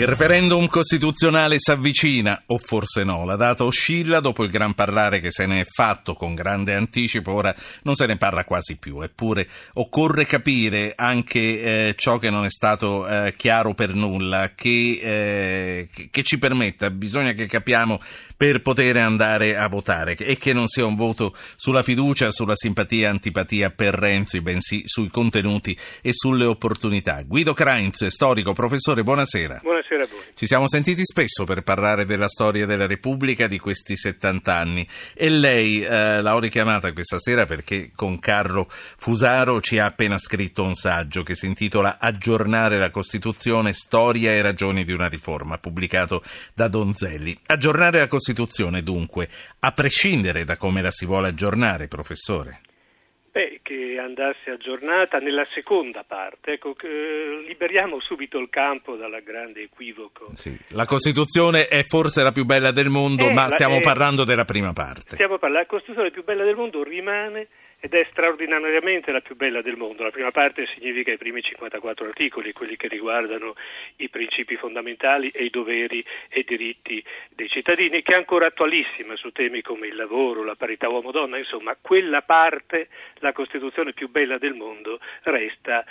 Il referendum costituzionale si avvicina, o forse no. La data oscilla dopo il gran parlare che se ne è fatto con grande anticipo, ora non se ne parla quasi più. Eppure occorre capire anche eh, ciò che non è stato eh, chiaro per nulla, che, eh, che ci permetta, bisogna che capiamo per poter andare a votare e che non sia un voto sulla fiducia, sulla simpatia, antipatia per Renzi, bensì sui contenuti e sulle opportunità. Guido Krainz, storico, professore, buonasera. Buonasera a voi. Ci siamo sentiti spesso per parlare della storia della Repubblica di questi 70 anni e lei eh, l'ho richiamata questa sera perché con Carlo Fusaro ci ha appena scritto un saggio che si intitola Aggiornare la Costituzione, storia e ragioni di una riforma, pubblicato da Donzelli. Aggiornare la Costituzione, dunque, a prescindere da come la si vuole aggiornare, professore? Beh, che andasse aggiornata nella seconda parte. Ecco, liberiamo subito il campo dal grande equivoco. Sì. La Costituzione è forse la più bella del mondo, eh, ma stiamo la, eh, parlando della prima parte. Stiamo parlando, la Costituzione più bella del mondo rimane ed è straordinariamente la più bella del mondo. La prima parte significa i primi 54 articoli, quelli che riguardano i principi fondamentali e i doveri e i diritti dei cittadini, che è ancora attualissima su temi come il lavoro, la parità uomo-donna, insomma, quella parte, la Costituzione più bella del mondo, resta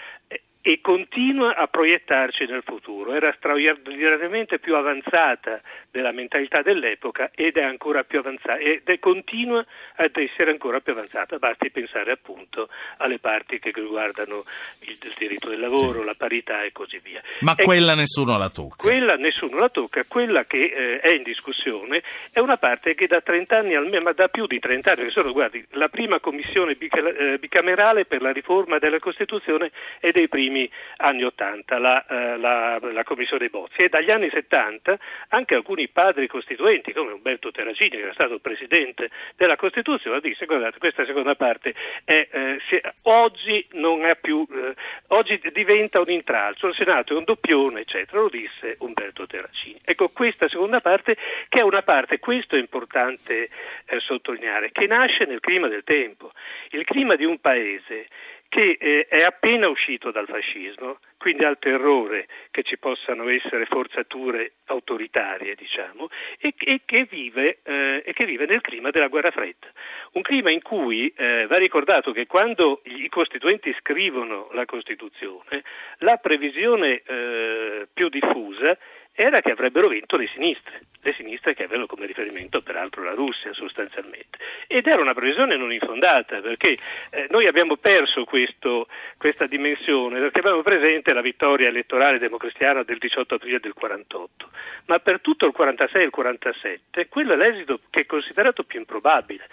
e continua a proiettarci nel futuro. Era straordinariamente più avanzata della mentalità dell'epoca ed è ancora più avanzata ed è continua ad essere ancora più avanzata. Basti pensare appunto alle parti che riguardano il, il diritto del lavoro, sì. la parità e così via. Ma e quella nessuno la tocca. Quella nessuno la tocca, quella che eh, è in discussione è una parte che da 30 anni almeno, ma da più di 30 anni, sono, guardi, la prima commissione eh, bicamerale per la riforma della Costituzione è dei primi primi anni 80, la, eh, la, la Commissione Bozzi. E dagli anni 70 anche alcuni padri costituenti, come Umberto Terracini, che era stato presidente della Costituzione, disse: Guardate, questa seconda parte è, eh, se, oggi più, eh, oggi diventa un intralcio, il Senato è un doppione, eccetera. Lo disse Umberto Terracini. Ecco, questa seconda parte, che è una parte, questo è importante eh, sottolineare, che nasce nel clima del tempo. Il clima di un paese che eh, è appena uscito dal fascismo, quindi al terrore che ci possano essere forzature autoritarie, diciamo, e, e, che, vive, eh, e che, vive, nel clima della guerra fredda. Un clima in cui eh, va ricordato che quando i costituenti scrivono la Costituzione, la previsione eh, più diffusa era che avrebbero vinto le sinistre, le sinistre che avevano come riferimento peraltro la Russia sostanzialmente. Ed era una previsione non infondata perché eh, noi abbiamo perso questo, questa dimensione perché abbiamo presente la vittoria elettorale democristiana del 18 aprile del 48, ma per tutto il 46 e il 47 quello è l'esito che è considerato più improbabile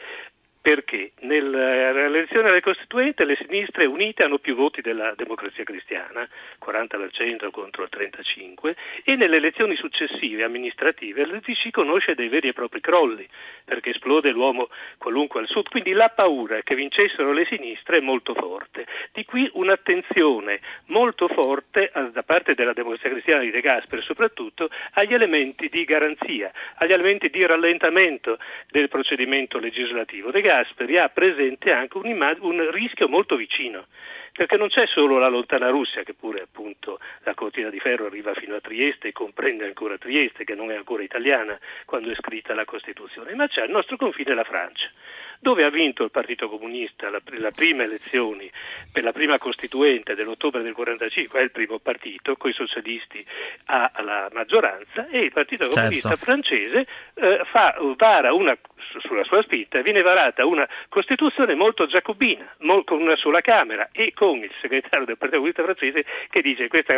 perché nell'elezione del Costituente le sinistre unite hanno più voti della democrazia cristiana, 40% contro il 35%, e nelle elezioni successive amministrative il DC conosce dei veri e propri crolli, perché esplode l'uomo qualunque al sud, quindi la paura che vincessero le sinistre è molto forte. Di qui un'attenzione molto forte da parte della democrazia cristiana di De Gasperi soprattutto agli elementi di garanzia, agli elementi di rallentamento del procedimento legislativo. De Gasperi ha presente anche un, immag- un rischio molto vicino, perché non c'è solo la lontana Russia, che pure appunto la cortina di ferro arriva fino a Trieste e comprende ancora Trieste, che non è ancora italiana quando è scritta la Costituzione, ma c'è il nostro confine la Francia dove ha vinto il Partito Comunista la, la prima elezioni per la prima costituente dell'ottobre del 45, è il primo partito, con i socialisti ha la maggioranza e il Partito Comunista certo. francese eh, fa, vara una sulla sua spinta, viene varata una Costituzione molto giacobina, con una sola Camera e con il segretario del Partito Comunista francese che dice questa,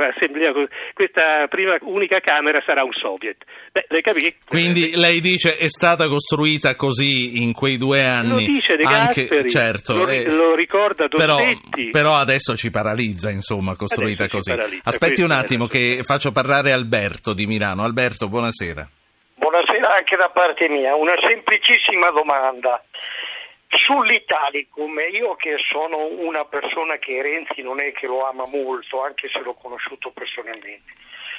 questa prima unica Camera sarà un Soviet. Beh, lei capì? Quindi lei dice è stata costruita così in quei due anni. Lo dice De Gasperi, certo, lo, eh, lo ricorda Dossetti. Però, però, adesso ci paralizza, insomma, costruita adesso così. Aspetti un attimo che faccio parlare Alberto di Milano. Alberto, buonasera. Anche da parte mia. Una semplicissima domanda. Sull'Italicum, io che sono una persona che Renzi non è che lo ama molto, anche se l'ho conosciuto personalmente,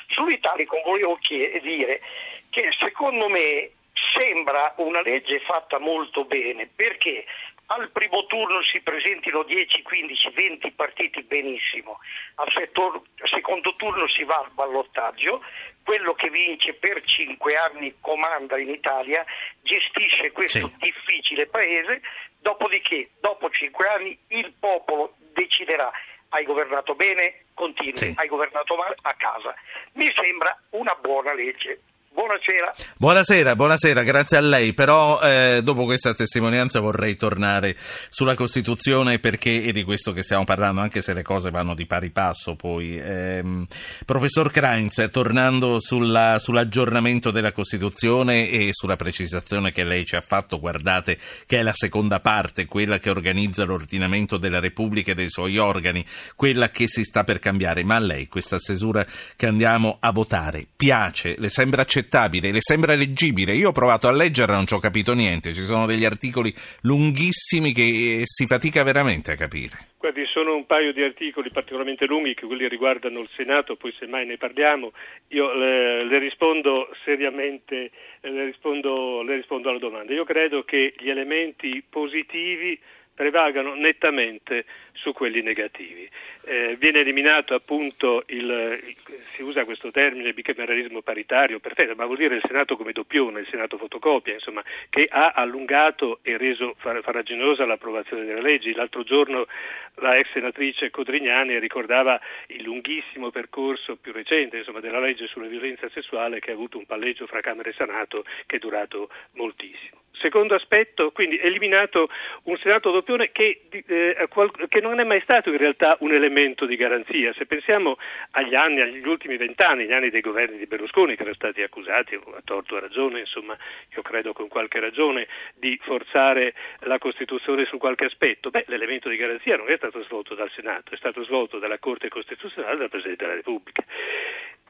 sull'Italicum volevo dire che secondo me sembra una legge fatta molto bene perché al primo turno si presentino 10, 15, 20 partiti benissimo, al secondo turno si va al ballottaggio, quello che vince per cinque anni comanda in Italia, gestisce questo sì. difficile paese, dopodiché dopo cinque anni il popolo deciderà hai governato bene, continui, sì. hai governato male, a casa. Mi sembra una buona legge. Buonasera. Buonasera, buonasera, grazie a lei. Però eh, dopo questa testimonianza vorrei tornare sulla Costituzione perché è di questo che stiamo parlando, anche se le cose vanno di pari passo poi. Eh, professor Kreins, tornando sulla, sull'aggiornamento della Costituzione e sulla precisazione che lei ci ha fatto, guardate che è la seconda parte, quella che organizza l'ordinamento della Repubblica e dei suoi organi, quella che si sta per cambiare. Ma a lei questa stesura che andiamo a votare piace? Le sembra accettabile? Accettabile, le sembra leggibile. Io ho provato a leggerla e non ci ho capito niente. Ci sono degli articoli lunghissimi che si fatica veramente a capire. Guardi, sono un paio di articoli particolarmente lunghi che quelli riguardano il Senato, poi se mai ne parliamo io le, le rispondo seriamente, le rispondo, le rispondo alla domanda. Io credo che gli elementi positivi prevalgano nettamente su quelli negativi. Eh, viene eliminato appunto il, il, si usa questo termine bicameralismo paritario, perfetto, ma vuol dire il Senato come doppione, il Senato fotocopia, insomma, che ha allungato e reso farraginosa l'approvazione delle leggi. L'altro giorno la ex senatrice Codrignani ricordava il lunghissimo percorso più recente insomma, della legge sulla violenza sessuale che ha avuto un palleggio fra Camera e Senato che è durato moltissimo. Secondo aspetto, quindi eliminato un Senato doppione che, eh, che, non è mai stato in realtà un elemento di garanzia. Se pensiamo agli anni, agli ultimi vent'anni, gli anni dei governi di Berlusconi che erano stati accusati, a torto a ragione, insomma, io credo con qualche ragione, di forzare la Costituzione su qualche aspetto, beh, l'elemento di garanzia non è stato svolto dal Senato, è stato svolto dalla Corte Costituzionale e dal Presidente della Repubblica.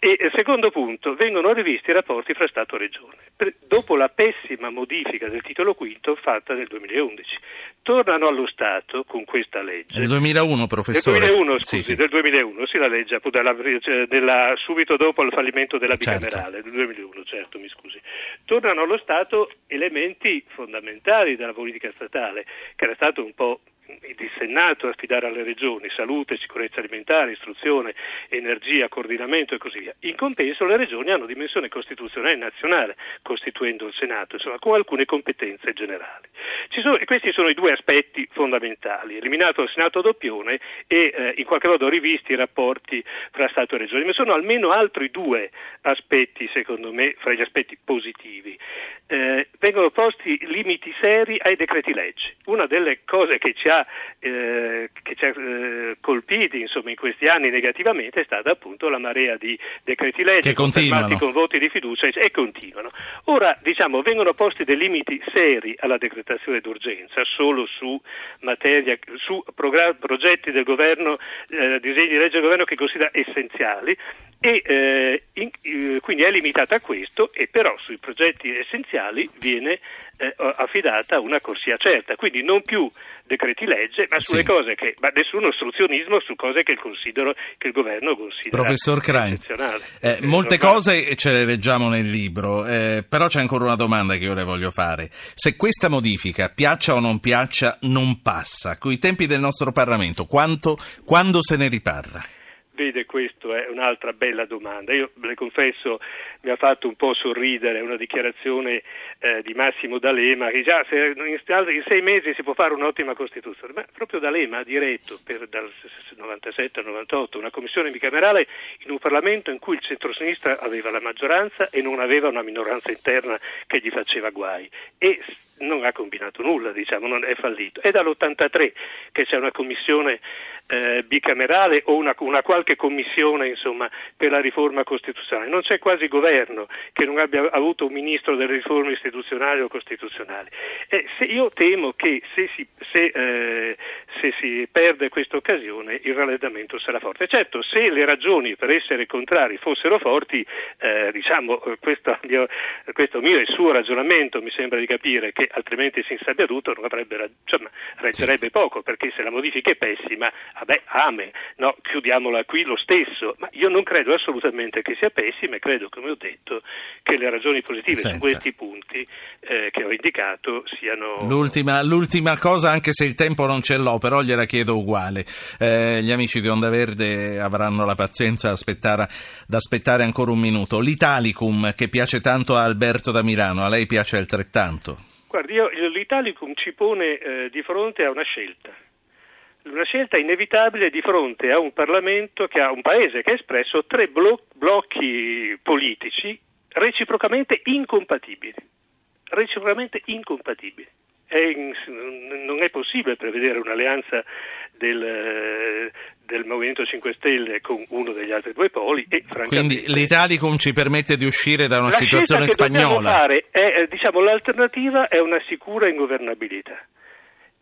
E secondo punto, vengono rivisti i rapporti fra Stato e Regione. Dopo la pessima modifica del titolo quinto fatta nel 2011, tornano allo Stato con questa legge. Nel 2001, professore? Nel 2001, scusi, sì, sì. del 2001, sì, la legge appunto della, cioè, della, subito dopo il fallimento della certo. bicamerale, certo. del 2001, certo, mi scusi. Tornano allo Stato elementi fondamentali della politica statale, che era stato un po' dissennato a affidare alle regioni salute, sicurezza alimentare, istruzione, energia, coordinamento e così via. In compenso le regioni hanno dimensione costituzionale nazionale, costituendo il Senato, insomma, con alcune competenze generali. Sono, questi sono i due aspetti fondamentali, eliminato il Senato doppione e eh, in qualche modo rivisti i rapporti fra Stato e regioni, ma sono almeno altri due aspetti, secondo me, fra gli aspetti positivi. Eh, vengono posti limiti seri ai decreti legge. Una delle cose che ci ha eh, che ci ha eh, colpiti insomma, in questi anni negativamente è stata appunto la marea di decreti legge confermati con voti di fiducia e continuano. Ora diciamo vengono posti dei limiti seri alla decretazione d'urgenza solo su, materia, su progetti del governo, eh, disegni di legge del governo che considera essenziali e eh, in, eh, quindi è limitata a questo e però sui progetti essenziali viene eh, affidata una corsia certa, quindi non più decreti legge, ma sulle sì. cose che, ma nessun ostruzionismo su cose che il, che il governo considera Professor Krein, eh, molte cose ce le leggiamo nel libro, eh, però c'è ancora una domanda che io le voglio fare. Se questa modifica, piaccia o non piaccia, non passa, coi tempi del nostro Parlamento, quanto, quando se ne riparla? Vede, questa è un'altra bella domanda. Io le confesso, mi ha fatto un po' sorridere una dichiarazione eh, di Massimo D'Alema che già se in, sei mesi si può fare un'ottima Costituzione. Ma proprio D'Alema ha diretto per, dal 97 al 98 una commissione bicamerale in un Parlamento in cui il centrosinistra aveva la maggioranza e non aveva una minoranza interna che gli faceva guai. E non ha combinato nulla, diciamo, non è fallito. È dall'83 che c'è una commissione eh, bicamerale o una, una, qualche commissione insomma, per la riforma costituzionale. Non c'è quasi governo che non abbia avuto un ministro delle riforme istituzionali o costituzionali. Eh, io temo che se si, se, eh, se si perde questa occasione il rallentamento sarà forte. Certo, se le ragioni per essere contrari fossero forti, eh, diciamo, questo mio, questo mio e il suo ragionamento mi sembra di capire che perché altrimenti si insabbiaduto non avrebbe, insomma, reggerebbe sì. poco, perché se la modifica è pessima, vabbè, ame, no, chiudiamola qui lo stesso, ma io non credo assolutamente che sia pessima e credo, come ho detto, che le ragioni positive Senta. su questi punti eh, che ho indicato siano... L'ultima, l'ultima, cosa, anche se il tempo non ce l'ho, però gliela chiedo uguale. Eh, gli amici di Onda Verde avranno la pazienza aspettare, da aspettare ancora un minuto. L'Italicum, che piace tanto a Alberto da Milano, a lei piace altrettanto? Guardi, io, l'Italicum ci pone eh, di fronte a una scelta una scelta inevitabile di fronte a un Parlamento che ha un paese che ha espresso tre blo- blocchi politici reciprocamente incompatibili. Reciprocamente incompatibili. È in, non è possibile prevedere un'alleanza del, del, Movimento 5 Stelle con uno degli altri due poli e Quindi l'Italicum ci permette di uscire da una situazione spagnola. Fare è, eh, diciamo, l'alternativa è una sicura ingovernabilità.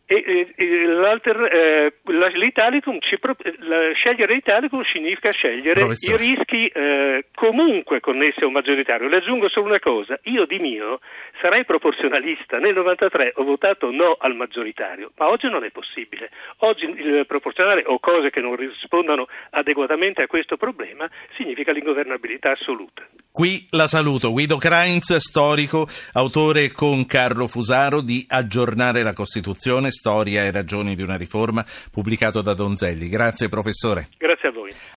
E, e, eh, l'Italicum ci, la, scegliere l'Italicum significa scegliere Professore. i rischi eh, comunque connessi a un maggioritario. Le aggiungo solo una cosa, io di mio sarei proporzionalista, nel 93 ho votato no al maggioritario, ma oggi non è possibile. Oggi il proporzionale o cose che non rispondano adeguatamente a questo problema significa l'ingovernabilità assoluta. Qui la saluto, Guido Krainz, storico, autore con Carlo Fusaro di Aggiornare la Costituzione Storia e ragioni di una riforma, pubblicato da Donzelli. Grazie professore. Grazie a voi.